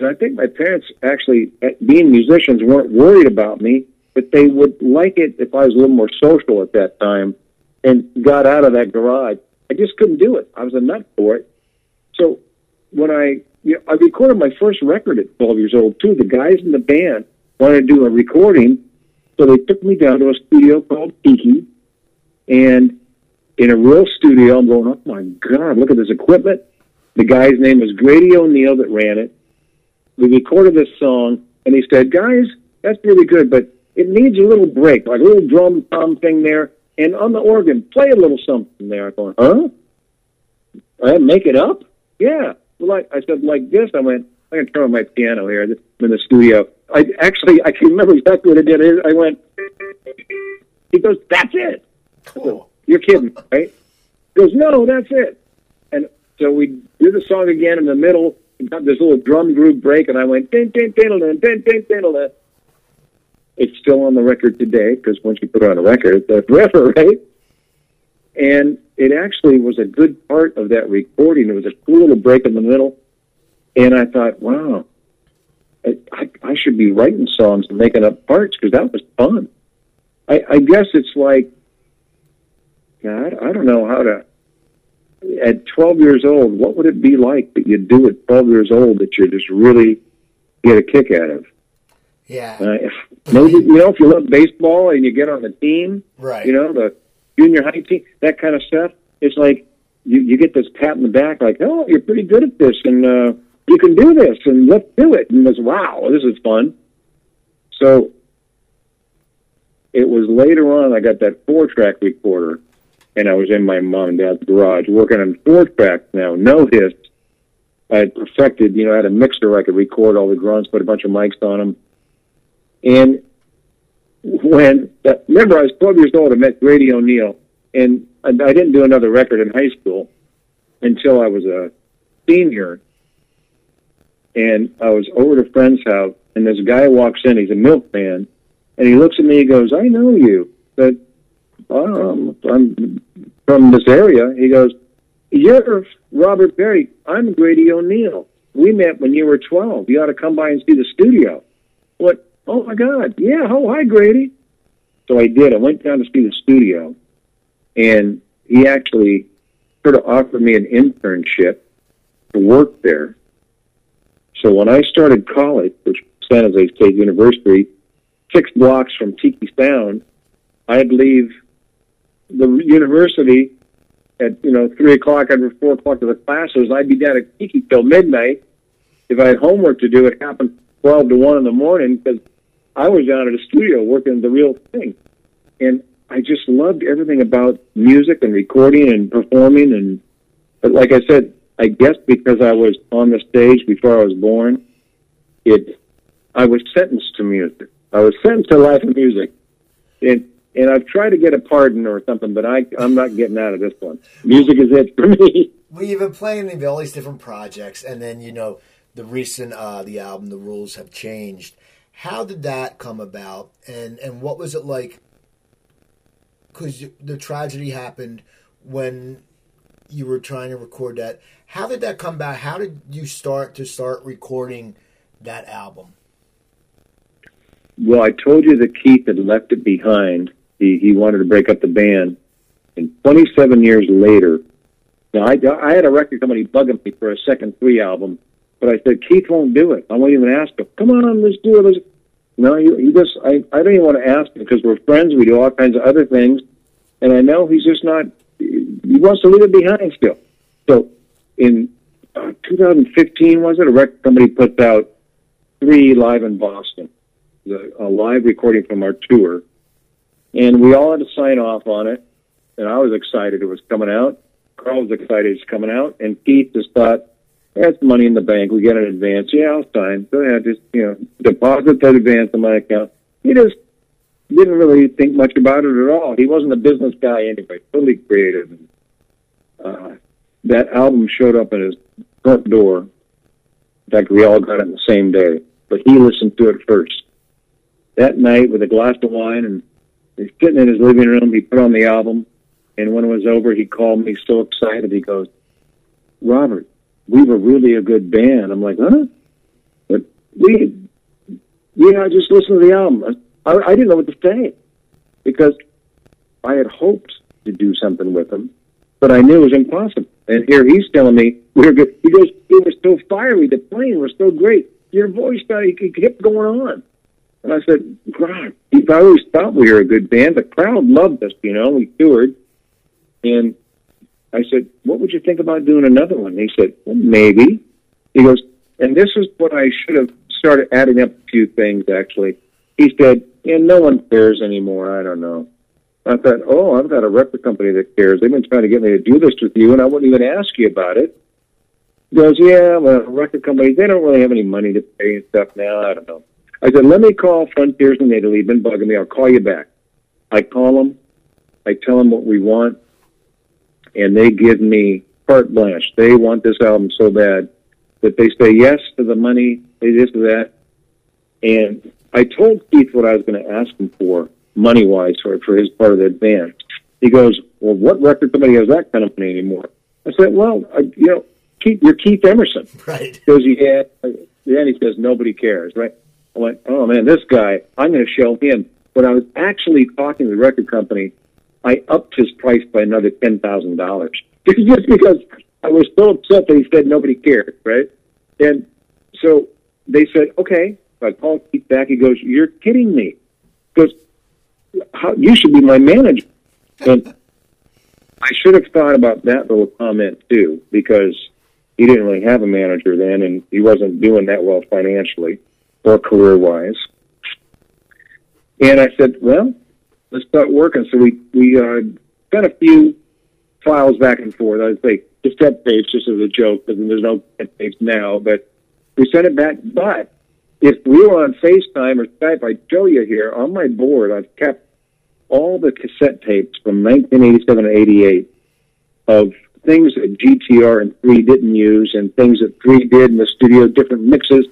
And I think my parents actually, uh, being musicians, weren't worried about me, but they would like it if I was a little more social at that time and got out of that garage. I just couldn't do it. I was a nut for it. So when I, you know, I recorded my first record at 12 years old too. The guys in the band wanted to do a recording, so they took me down to a studio called Tiki, and in a real studio. I'm going, oh my God, look at this equipment. The guy's name was Grady O'Neill that ran it. We recorded this song, and he said, guys, that's really good, but it needs a little break, like a little drum tom thing there. And on the organ, play a little something there. I'm going, huh? I make it up? Yeah. Like I said, like this. I went, I'm going to turn on my piano here. I'm in the studio. I actually, I can remember exactly what I did. I went, he goes, that's it. Cool. You're kidding, right? He goes, no, that's it. And so we do the song again in the middle got this little drum groove break, and I went ding ding ding ding ding ding ding. It's still on the record today because once you put it on a record, it's forever, right? And it actually was a good part of that recording. It was a cool little break in the middle, and I thought, wow, I, I, I should be writing songs and making up parts because that was fun. I, I guess it's like, God, I don't know how to at 12 years old, what would it be like that you do at 12 years old that you just really get a kick out of? Yeah. Uh, if, maybe you know if you love baseball and you get on the team, Right. You know the junior high team, that kind of stuff. It's like you you get this pat in the back, like, oh, you're pretty good at this, and uh, you can do this, and let's do it. And it's wow, this is fun. So it was later on I got that four track recorder, and I was in my mom and dad's garage working on four tracks now, no hits. I had perfected, you know, I had a mixer I could record all the grunts, put a bunch of mics on them. And when, uh, remember, I was 12 years old, I met Grady O'Neill, and I, I didn't do another record in high school until I was a senior. And I was over at a friend's house, and this guy walks in, he's a milkman, and he looks at me, he goes, I know you. But um, I'm from this area. He goes, You're Robert Berry. I'm Grady O'Neill. We met when you were 12. You ought to come by and see the studio. What? Oh my God. Yeah. Oh, hi, Grady. So I did. I went down to see the studio, and he actually sort of offered me an internship to work there. So when I started college, which San Jose State University, six blocks from Tiki Sound, I'd leave the university at you know three o'clock after four o'clock to the classes. I'd be down at Tiki till midnight. If I had homework to do, it happened twelve to one in the morning because I was down at a studio working the real thing, and I just loved everything about music and recording and performing. And but like I said, I guess because I was on the stage before I was born, it I was sentenced to music. I was sentenced to life of music, and and I've tried to get a pardon or something, but I I'm not getting out of this one. Music is it for me. Well, you've been playing in all these different projects, and then you know the recent uh, the album, the rules have changed. How did that come about, and and what was it like? Because the tragedy happened when you were trying to record that. How did that come about? How did you start to start recording that album? Well, I told you that Keith had left it behind. He he wanted to break up the band, and 27 years later, now I I had a record company bugging me for a second three album, but I said Keith won't do it. I won't even ask him. Come on, let's do it. Let's... No, he, he just I I don't even want to ask him because we're friends. We do all kinds of other things, and I know he's just not. He wants to leave it behind still. So in uh, 2015 was it a record company puts out three live in Boston, the, a live recording from our tour, and we all had to sign off on it. And I was excited it was coming out. Carl was excited it's coming out, and Keith just thought, "That's money in the bank. We get an advance. Yeah, I'll sign. Go ahead, just you know, deposit that advance in my account." He just didn't really think much about it at all. He wasn't a business guy anyway. Totally creative. And, uh, that album showed up at his front door. In fact, we all got it the same day, but he listened to it first. That night, with a glass of wine, and he's sitting in his living room, he put on the album, and when it was over, he called me so excited. He goes, "Robert, we were really a good band." I'm like, "Huh?" But we, yeah, I just listened to the album. I, I didn't know what to say because I had hoped to do something with him, but I knew it was impossible. And here he's telling me we're good. He goes, "It was so fiery. The playing was so great. Your voice, uh, kept going on." And I said, "God, I always thought we were a good band. The crowd loved us. You know, we toured." And I said, "What would you think about doing another one?" And he said, well, "Maybe." He goes, and this is what I should have started adding up a few things. Actually, he said, "And no one cares anymore. I don't know." I thought, "Oh, I've got a record company that cares. They've been trying to get me to do this with you, and I wouldn't even ask you about it." He goes, "Yeah, well, record companies they don't really have any money to pay and stuff now. I don't know." I said, "Let me call Frontiers in Italy. You've been bugging me. I'll call you back." I call them. I tell them what we want, and they give me carte blanche. They want this album so bad that they say yes to the money, they this to that. And I told Keith what I was going to ask him for, money wise, for, for his part of the band. He goes, Well, what record company has that kind of money anymore? I said, Well, I, you know, Keith, you're Keith Emerson. Right. Because he goes, Yeah. Then he says, Nobody cares, right? I went, Oh man, this guy, I'm going to show him. When I was actually talking to the record company, I upped his price by another ten thousand dollars just because I was so upset that he said nobody cared, right? And so they said, okay. So I called Keith back. He goes, you're kidding me. He goes, How, you should be my manager. And I should have thought about that little comment too, because he didn't really have a manager then, and he wasn't doing that well financially or career wise. And I said, well, let's start working. So we we uh, got a few files back and forth. I'd say cassette tapes just as a joke because there's no cassette tapes now. But we sent it back. But if we were on FaceTime or Skype, I'd show you here on my board. I've kept all the cassette tapes from 1987 to 88 of things that GTR and 3 didn't use and things that 3 did in the studio, different mixes.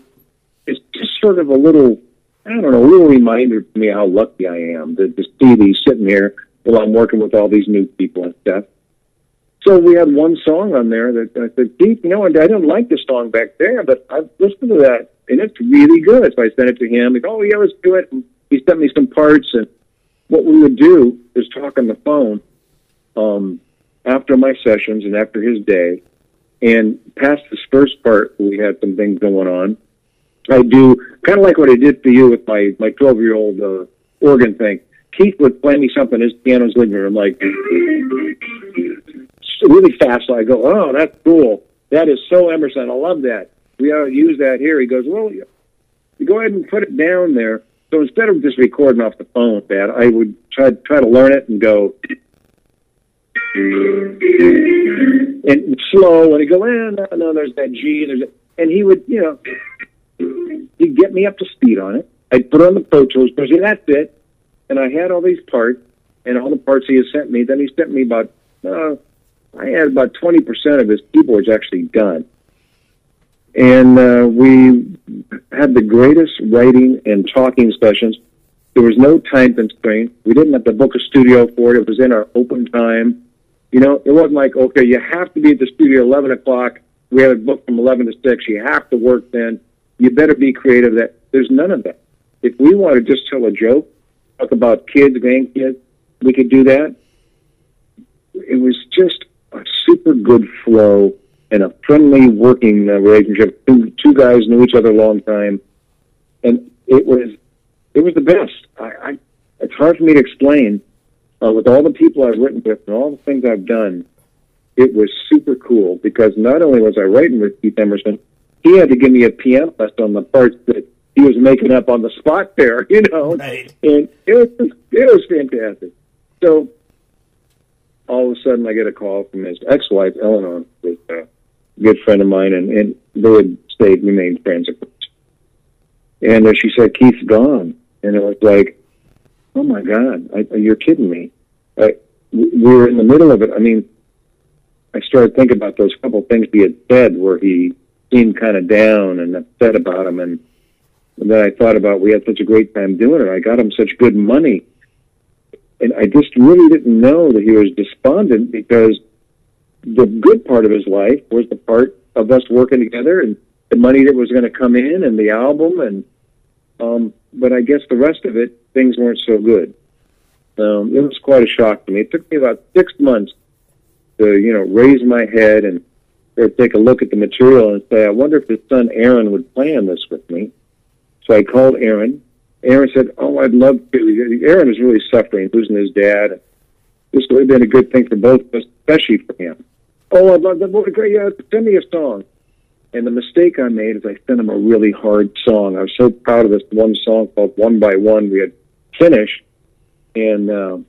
It's just sort of a little, I don't know, a little reminder to me how lucky I am to, to see these sitting here while I'm working with all these new people and stuff. So we had one song on there that I said, Keith, you know, I didn't like the song back there, but I've listened to that and it's really good. So I sent it to him. He oh, yeah, let's do it. And he sent me some parts. And what we would do is talk on the phone um, after my sessions and after his day. And past this first part, we had some things going on. I do kind of like what I did for you with my my 12 year old uh, organ thing. Keith would play me something his piano's living room, like really fast. So I go, oh, that's cool. That is so Emerson. I love that. We ought to use that here. He goes, well, you go ahead and put it down there. So instead of just recording off the phone, with that, I would try try to learn it and go and slow. And he'd go, eh, no, no, there's that G, there's that. and he would, you know, he'd get me up to speed on it. I'd put on the Pro Tools because that's it. And I had all these parts and all the parts he had sent me. Then he sent me about, uh, I had about 20% of his keyboards actually done. And uh, we had the greatest writing and talking sessions. There was no time constraint. We didn't have to book a studio for it. It was in our open time. You know, it wasn't like, okay, you have to be at the studio 11 o'clock. We have it booked from 11 to 6. You have to work then. You better be creative. That There's none of that. If we want to just tell a joke, talk about kids, grandkids, we could do that. It was just a super good flow and a friendly working uh, relationship. Two, two guys knew each other a long time, and it was it was the best. I, I it's hard for me to explain uh, with all the people I've written with and all the things I've done. It was super cool because not only was I writing with Keith Emerson, he had to give me a piano lesson on the parts that he was making up on the spot there, you know. Right. And it was it was fantastic. So all of a sudden, I get a call from his ex-wife, Eleanor, who's a good friend of mine, and, and they had stayed, remained friends, of course. And uh, she said, Keith's gone. And it was like, oh my God, I, you're kidding me. I, we were in the middle of it. I mean, I started thinking about those couple things he had said where he seemed kind of down and upset about him. And, and then I thought about we had such a great time doing it. I got him such good money. And I just really didn't know that he was despondent because the good part of his life was the part of us working together and the money that was going to come in and the album and um but I guess the rest of it things weren't so good. Um it was quite a shock to me. It took me about 6 months to, you know, raise my head and take a look at the material and say, I wonder if his son Aaron would play on this with me. So I called Aaron. Aaron said, "Oh, I'd love to." Aaron is really suffering, losing his dad. this would have been a good thing for both of us, especially for him. Oh, I'd love that. A great, yeah, send me a song. And the mistake I made is I sent him a really hard song. I was so proud of this one song called One by One we had finished. And um,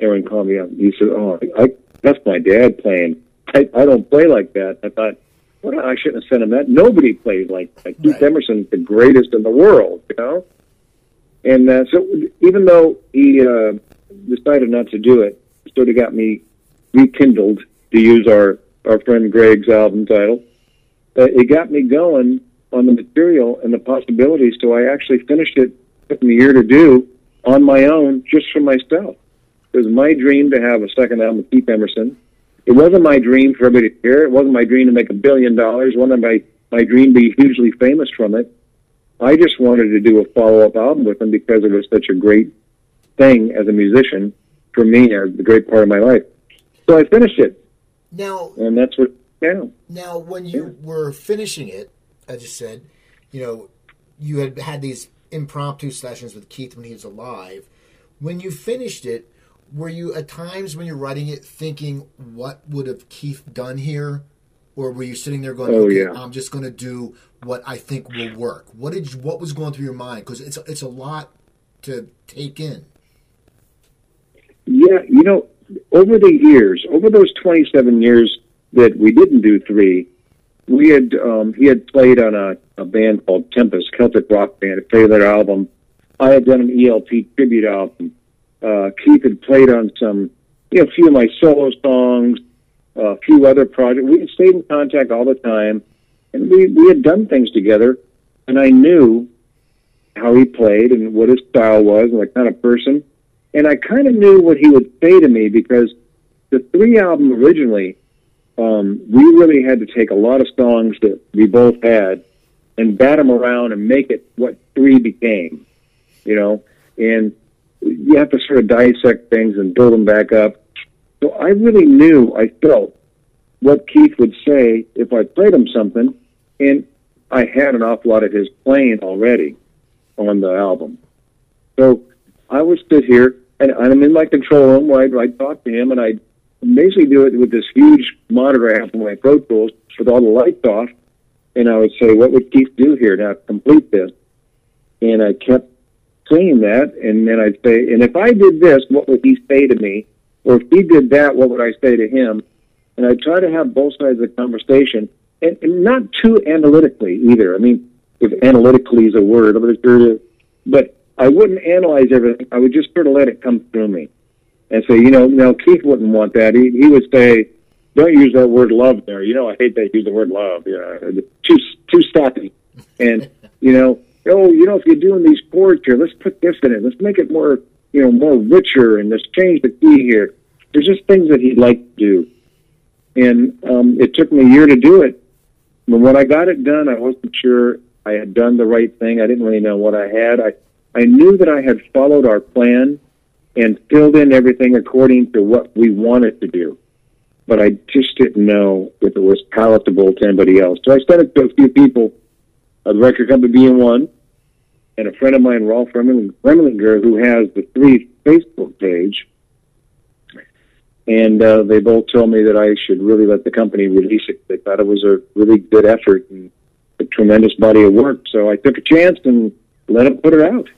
Aaron called me up. He said, Oh, I, that's my dad playing. I, I don't play like that. I thought, well, I shouldn't have sent him that. Nobody plays like, like Keith Right. Emerson's the greatest in the world, you know? And uh, so even though he uh, decided not to do it, it sort of got me rekindled, to use our, our friend Greg's album title. Uh, it got me going on the material and the possibilities, so I actually finished it. took me a year to do on my own, just for myself. It was my dream to have a second album with Keith Emerson. It wasn't my dream for everybody to hear. It wasn't my dream to make a billion dollars. It wasn't my, my dream to be hugely famous from it. I just wanted to do a follow up album with him because it was such a great thing as a musician for me, a great part of my life. So I finished it, Now, and that's what, yeah. Now, when you were finishing it, I just said, you know, you had had these impromptu sessions with Keith when he was alive. When you finished it, were you at times when you're writing it thinking, what would have Keith done here? Or were you sitting there going, Oh, okay, yeah. I'm just going to do what I think will work? What did you, what was going through your mind? Because it's it's a lot to take in. Yeah, you know, over the years, over those 27 years that we didn't do three, we had um, he had played on a, a band called Tempest, Celtic rock band, played their album. I had done an ELP tribute album. Uh, Keith had played on some, you know, a few of my solo songs, a few other projects. We stayed in contact all the time, and we we had done things together. And I knew how he played and what his style was and what kind of person and I kind of knew what he would say to me because the three album originally, um, we really had to take a lot of songs that we both had and bat them around and make it what three became, you know, and you have to sort of dissect things and build them back up. So I really knew, I felt what Keith would say if I played him something, and I had an awful lot of his playing already on the album. So I would sit here and I'm in my control room where I'd, I'd talk to him and I'd basically do it with this huge monitor I have on my Pro Tools with all the lights off. And I would say, what would Keith do here to complete this? And I kept saying that. And then I'd say, and if I did this, what would he say to me? Or if he did that, what would I say to him? And I try to have both sides of the conversation and, and not too analytically either. I mean, if analytically is a word, but I wouldn't analyze everything. I would just sort of let it come through me and say, you know, no, Keith wouldn't want that. He, he would say, don't use that word love there. You know, I hate that use the word love. Know, too, too stocky. And, you know, oh, you know, if you're doing these chords here, let's put this in it. Let's make it more, you know, more richer and let's change the key here. There's just things that he'd like to do. And um, it took me a year to do it. But when I got it done, I wasn't sure I had done the right thing. I didn't really know what I had. I, I knew that I had followed our plan and filled in everything according to what we wanted to do. But I just didn't know if it was palatable to anybody else. So I sent it to a few people, a record company being one, and a friend of mine, Rolf Remling- Remlinger, who has the Three Facebook page. And uh, they both told me that I should really let the company release it. They thought it was a really good effort and a tremendous body of work. So I took a chance and let them put it out.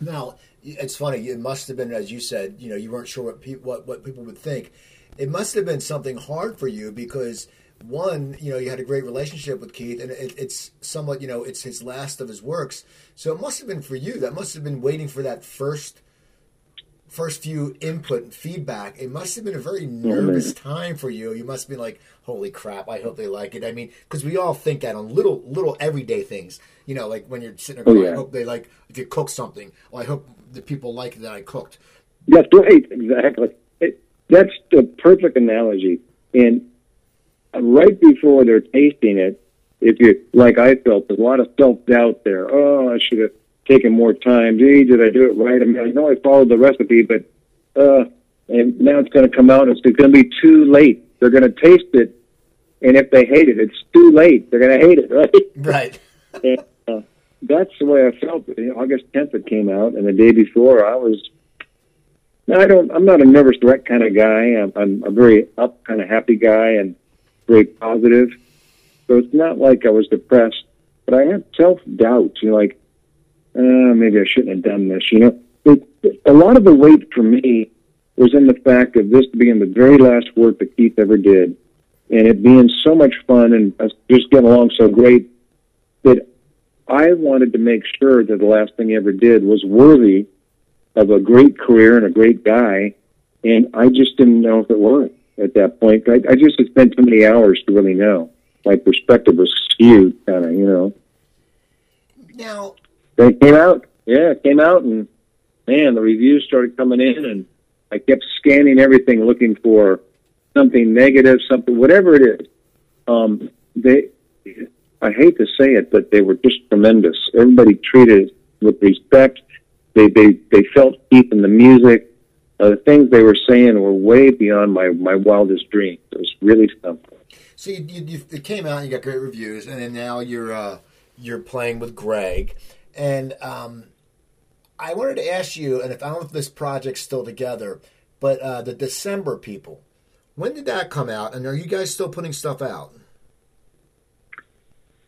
Now, it's funny. It must have been, as you said, you know, you weren't sure what people what, what people would think. It must have been something hard for you because one, you know, you had a great relationship with Keith, and it, it's somewhat, you know, it's his last of his works. So it must have been for you. That must have been waiting for that first first few input and feedback. It must have been a very nervous time for you. You must be like, "Holy crap! I hope they like it." I mean, because we all think that on little little everyday things. You know, like when you're sitting there, Oh, yeah. I hope they like if you cook something. Well, I hope the people like that I cooked. That's right, exactly. It, that's the perfect analogy. And right before they're tasting it, if you like, I felt there's a lot of self doubt there. Oh, I should have taken more time. Gee, did I do it right? I mean, I know I followed the recipe, but uh, and now it's going to come out. It's going to be too late. They're going to taste it, and if they hate it, it's too late. They're going to hate it, right? Right. and, uh, that's the way I felt. You know, August 10th it came out, and the day before I was I don't. I'm not a nervous wreck kind of guy. I'm, I'm a very up, kind of happy guy, and very positive. So it's not like I was depressed, but I had self doubt. You know, like uh, maybe I shouldn't have done this. You know, it, a lot of the weight for me was in the fact of this being the very last work that Keith ever did, and it being so much fun and us just getting along so great that I wanted to make sure that the last thing he ever did was worthy of a great career and a great guy, and I just didn't know if it was at that point. I, I just had spent too many hours to really know. My perspective was skewed, kind of, you know. Now, they came out, yeah, it came out, and man, the reviews started coming in, and I kept scanning everything, looking for something negative, something, whatever it is. Um, they, I hate to say it, but they were just tremendous. Everybody treated it with respect. They they they felt deep in the music. Uh, the things they were saying were way beyond my my wildest dreams. It was really something. so you, you, you, it came out, you got great reviews, and then now you're uh, you're playing with Greg, and um, I wanted to ask you, and if I don't know if this project's still together, but uh, the December people, when did that come out, and are you guys still putting stuff out?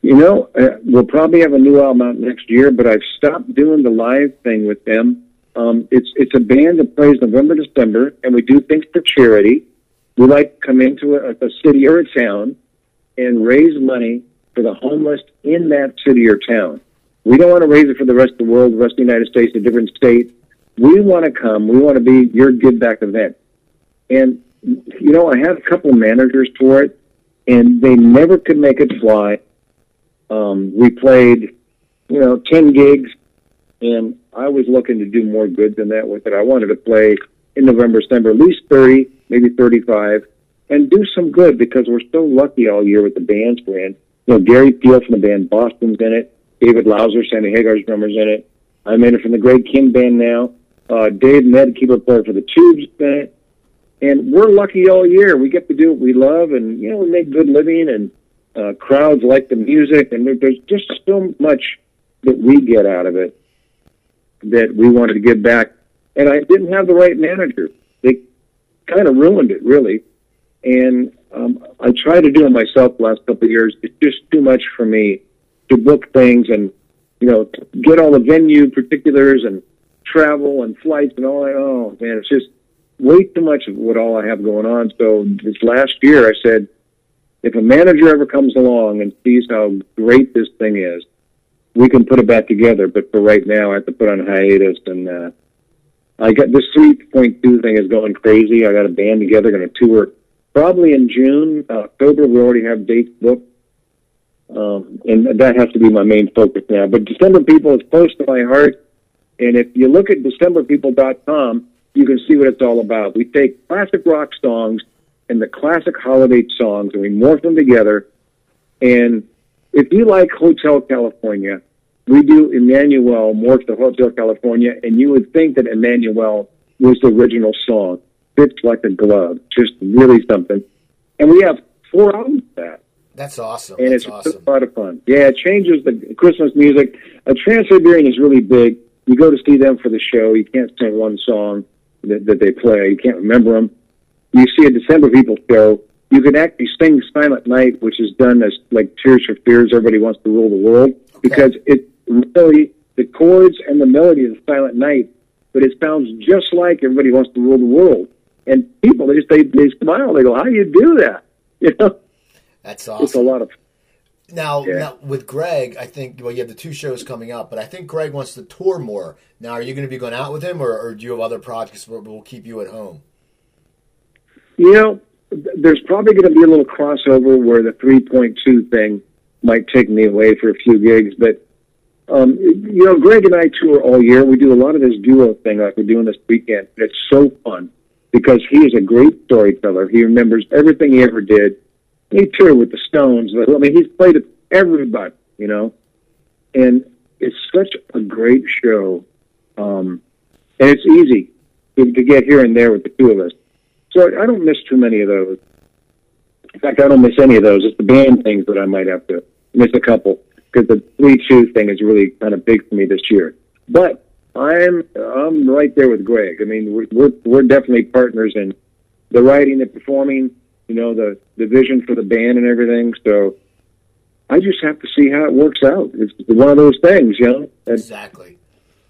You know, uh, we'll probably have a new album out next year, but I've stopped doing the live thing with them. Um, it's it's a band that plays November, December, and we do things for charity. We like to come into a, a city or a town and raise money for the homeless in that city or town. We don't want to raise it for the rest of the world, the rest of the United States, a different state. We want to come. We want to be your give back event. And you know, I had a couple managers for it, and they never could make it fly. Um, we played, you know, 10 gigs, and I was looking to do more good than that with it. I wanted to play in November, December, at least 30, maybe 35, and do some good because we're so lucky all year with the bands in. You know, Gary Pihl from the band Boston's in it, David Lauser, Sammy Hagar's drummer's in it. I'm in it from the Greg Kihn band now. Uh, Dave Medd, keyboard player for the Tubes, in it. And we're lucky all year. We get to do what we love, and, you know, we make good living, and uh, crowds like the music, and there, there's just so much that we get out of it that we wanted to give back. And I didn't have the right manager. They kind of ruined it, really. And um, I tried to do it myself the last couple of years. It's just too much for me to book things and you know get all the venue particulars and travel and flights and all that. Oh man, it's just way too much of what all I have going on. So this last year, I said, if a manager ever comes along and sees how great this thing is, we can put it back together. But for right now, I have to put on hiatus. And uh, I got this 3.2 thing is going crazy. I got a band together, going to tour probably in June, October. We already have dates booked. Um, and that has to be my main focus now. But December People is close to my heart. And if you look at DecemberPeople.com, you can see what it's all about. We take classic rock songs and the classic holiday songs and we morph them together. And if you like Hotel California, we do Emmanuel more to Hotel California, and you would think that Emmanuel was the original song. Fits like a glove, just really something. And we have four albums of that That's awesome. and That's it's awesome. a lot of fun. Yeah, it changes the Christmas music. A Trans-Siberian is really big. You go to see them for the show. You can't sing one song that, that they play. You can't remember them. You see a December People show. You can actually sing Silent Night, which is done as like Tears for Fears. Everybody wants to rule the world because it really the chords and the melody of Silent Night, but it sounds just like Everybody Wants to Rule the World. And people, they just they, they smile. They go, "How do you do that?" You know, That's awesome. it's a lot of Now, Yeah. now, with Greg, I think well, you have the two shows coming up, but I think Greg wants to tour more. Now, are you going to be going out with him, or, or do you have other projects where will keep you at home? You know, there's probably going to be a little crossover where the 3.2 thing might take me away for a few gigs, but um, you know, Greg and I tour all year. We do a lot of this duo thing like we're doing this weekend. It's so fun because he is a great storyteller. He remembers everything he ever did. He toured with the Stones. I mean, he's played with everybody, you know, and it's such a great show. Um, and it's easy to, to get here and there with the two of us. So I don't miss too many of those. In fact, I don't miss any of those. It's the band things that I might have to miss a couple because the three two thing is really kind of big for me this year. But I'm I'm right there with Greg. I mean, we're we're, we're definitely partners in the writing, the performing, you know, the the vision for the band and everything. So I just have to see how it works out. It's one of those things, you know. And Exactly.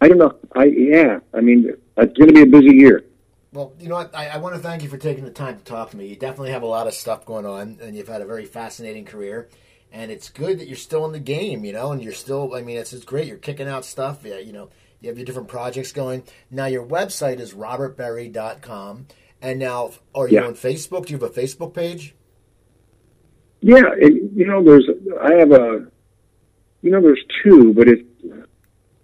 I don't know. I yeah. I mean, it's going to be a busy year. Well, you know what? I, I want to thank you for taking the time to talk to me. You definitely have a lot of stuff going on, and you've had a very fascinating career. And it's good that you're still in the game, you know, and you're still, I mean, it's, it's great. You're kicking out stuff. Yeah, you know, you have your different projects going. Now, your website is robertberry.com. And now, are you Yeah. on Facebook? Do you have a Facebook page? Yeah, and, you know, there's I have a, you know, there's two, but it's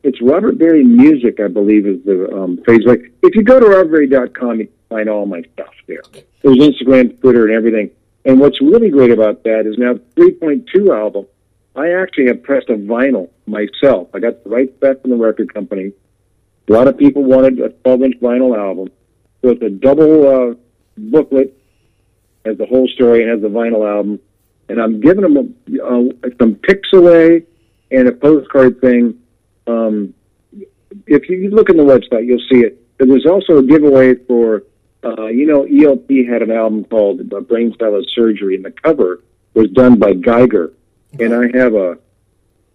it's Robert Berry Music, I believe, is the um, Facebook. If you go to robertberry.com, you can find all my stuff there. There's Instagram, Twitter, and everything. And what's really great about that is now 3.2 album. I actually have pressed a vinyl myself. I got the rights back from the record company. A lot of people wanted a 12-inch vinyl album, so it's a double uh, booklet, has the whole story, and has the vinyl album and I'm giving them a, uh, some pics away and a postcard thing. Um, if you look on the website, you'll see it. There's also a giveaway for, uh, you know, ELP had an album called uh, Brain Salad Surgery, and the cover was done by Giger. And I have a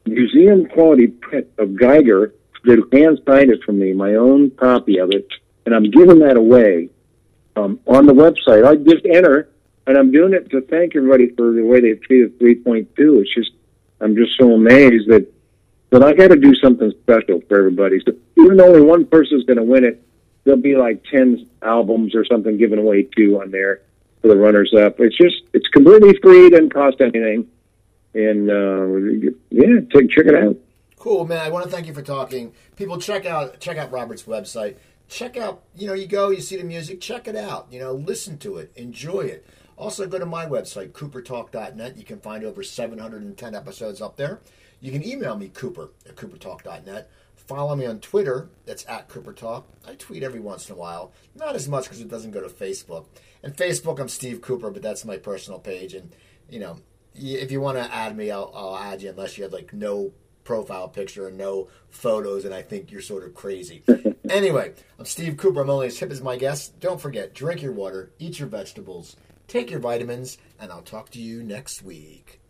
museum quality print of Giger that hand signed it for me, my own copy of it, and I'm giving that away um, on the website. I just enter and I'm doing it to thank everybody for the way they've treated 3.2. It's just, I'm just so amazed that that I got to do something special for everybody. So even though only one person's going to win it, there'll be like 10 albums or something given away too on there for the runners up. It's just, it's completely free, doesn't cost anything. And, uh, yeah, check, check it out. Cool, man. I want to thank you for talking. People, check out check out Robert's website. Check out, you know, you go, you see the music, check it out. You know, listen to it, enjoy it. Also, go to my website, coopertalk.net. You can find over 710 episodes up there. You can email me, cooper at coopertalk.net. Follow me on Twitter. That's at coopertalk. I tweet every once in a while. Not as much because it doesn't go to Facebook. And Facebook, I'm Steve Cooper, but that's my personal page. And, you know, if you want to add me, I'll, I'll add you unless you have, like, no profile picture and no photos, and I think you're sort of crazy. anyway, I'm Steve Cooper. I'm only as hip as my guest. Don't forget, drink your water, eat your vegetables, take your vitamins, and I'll talk to you next week.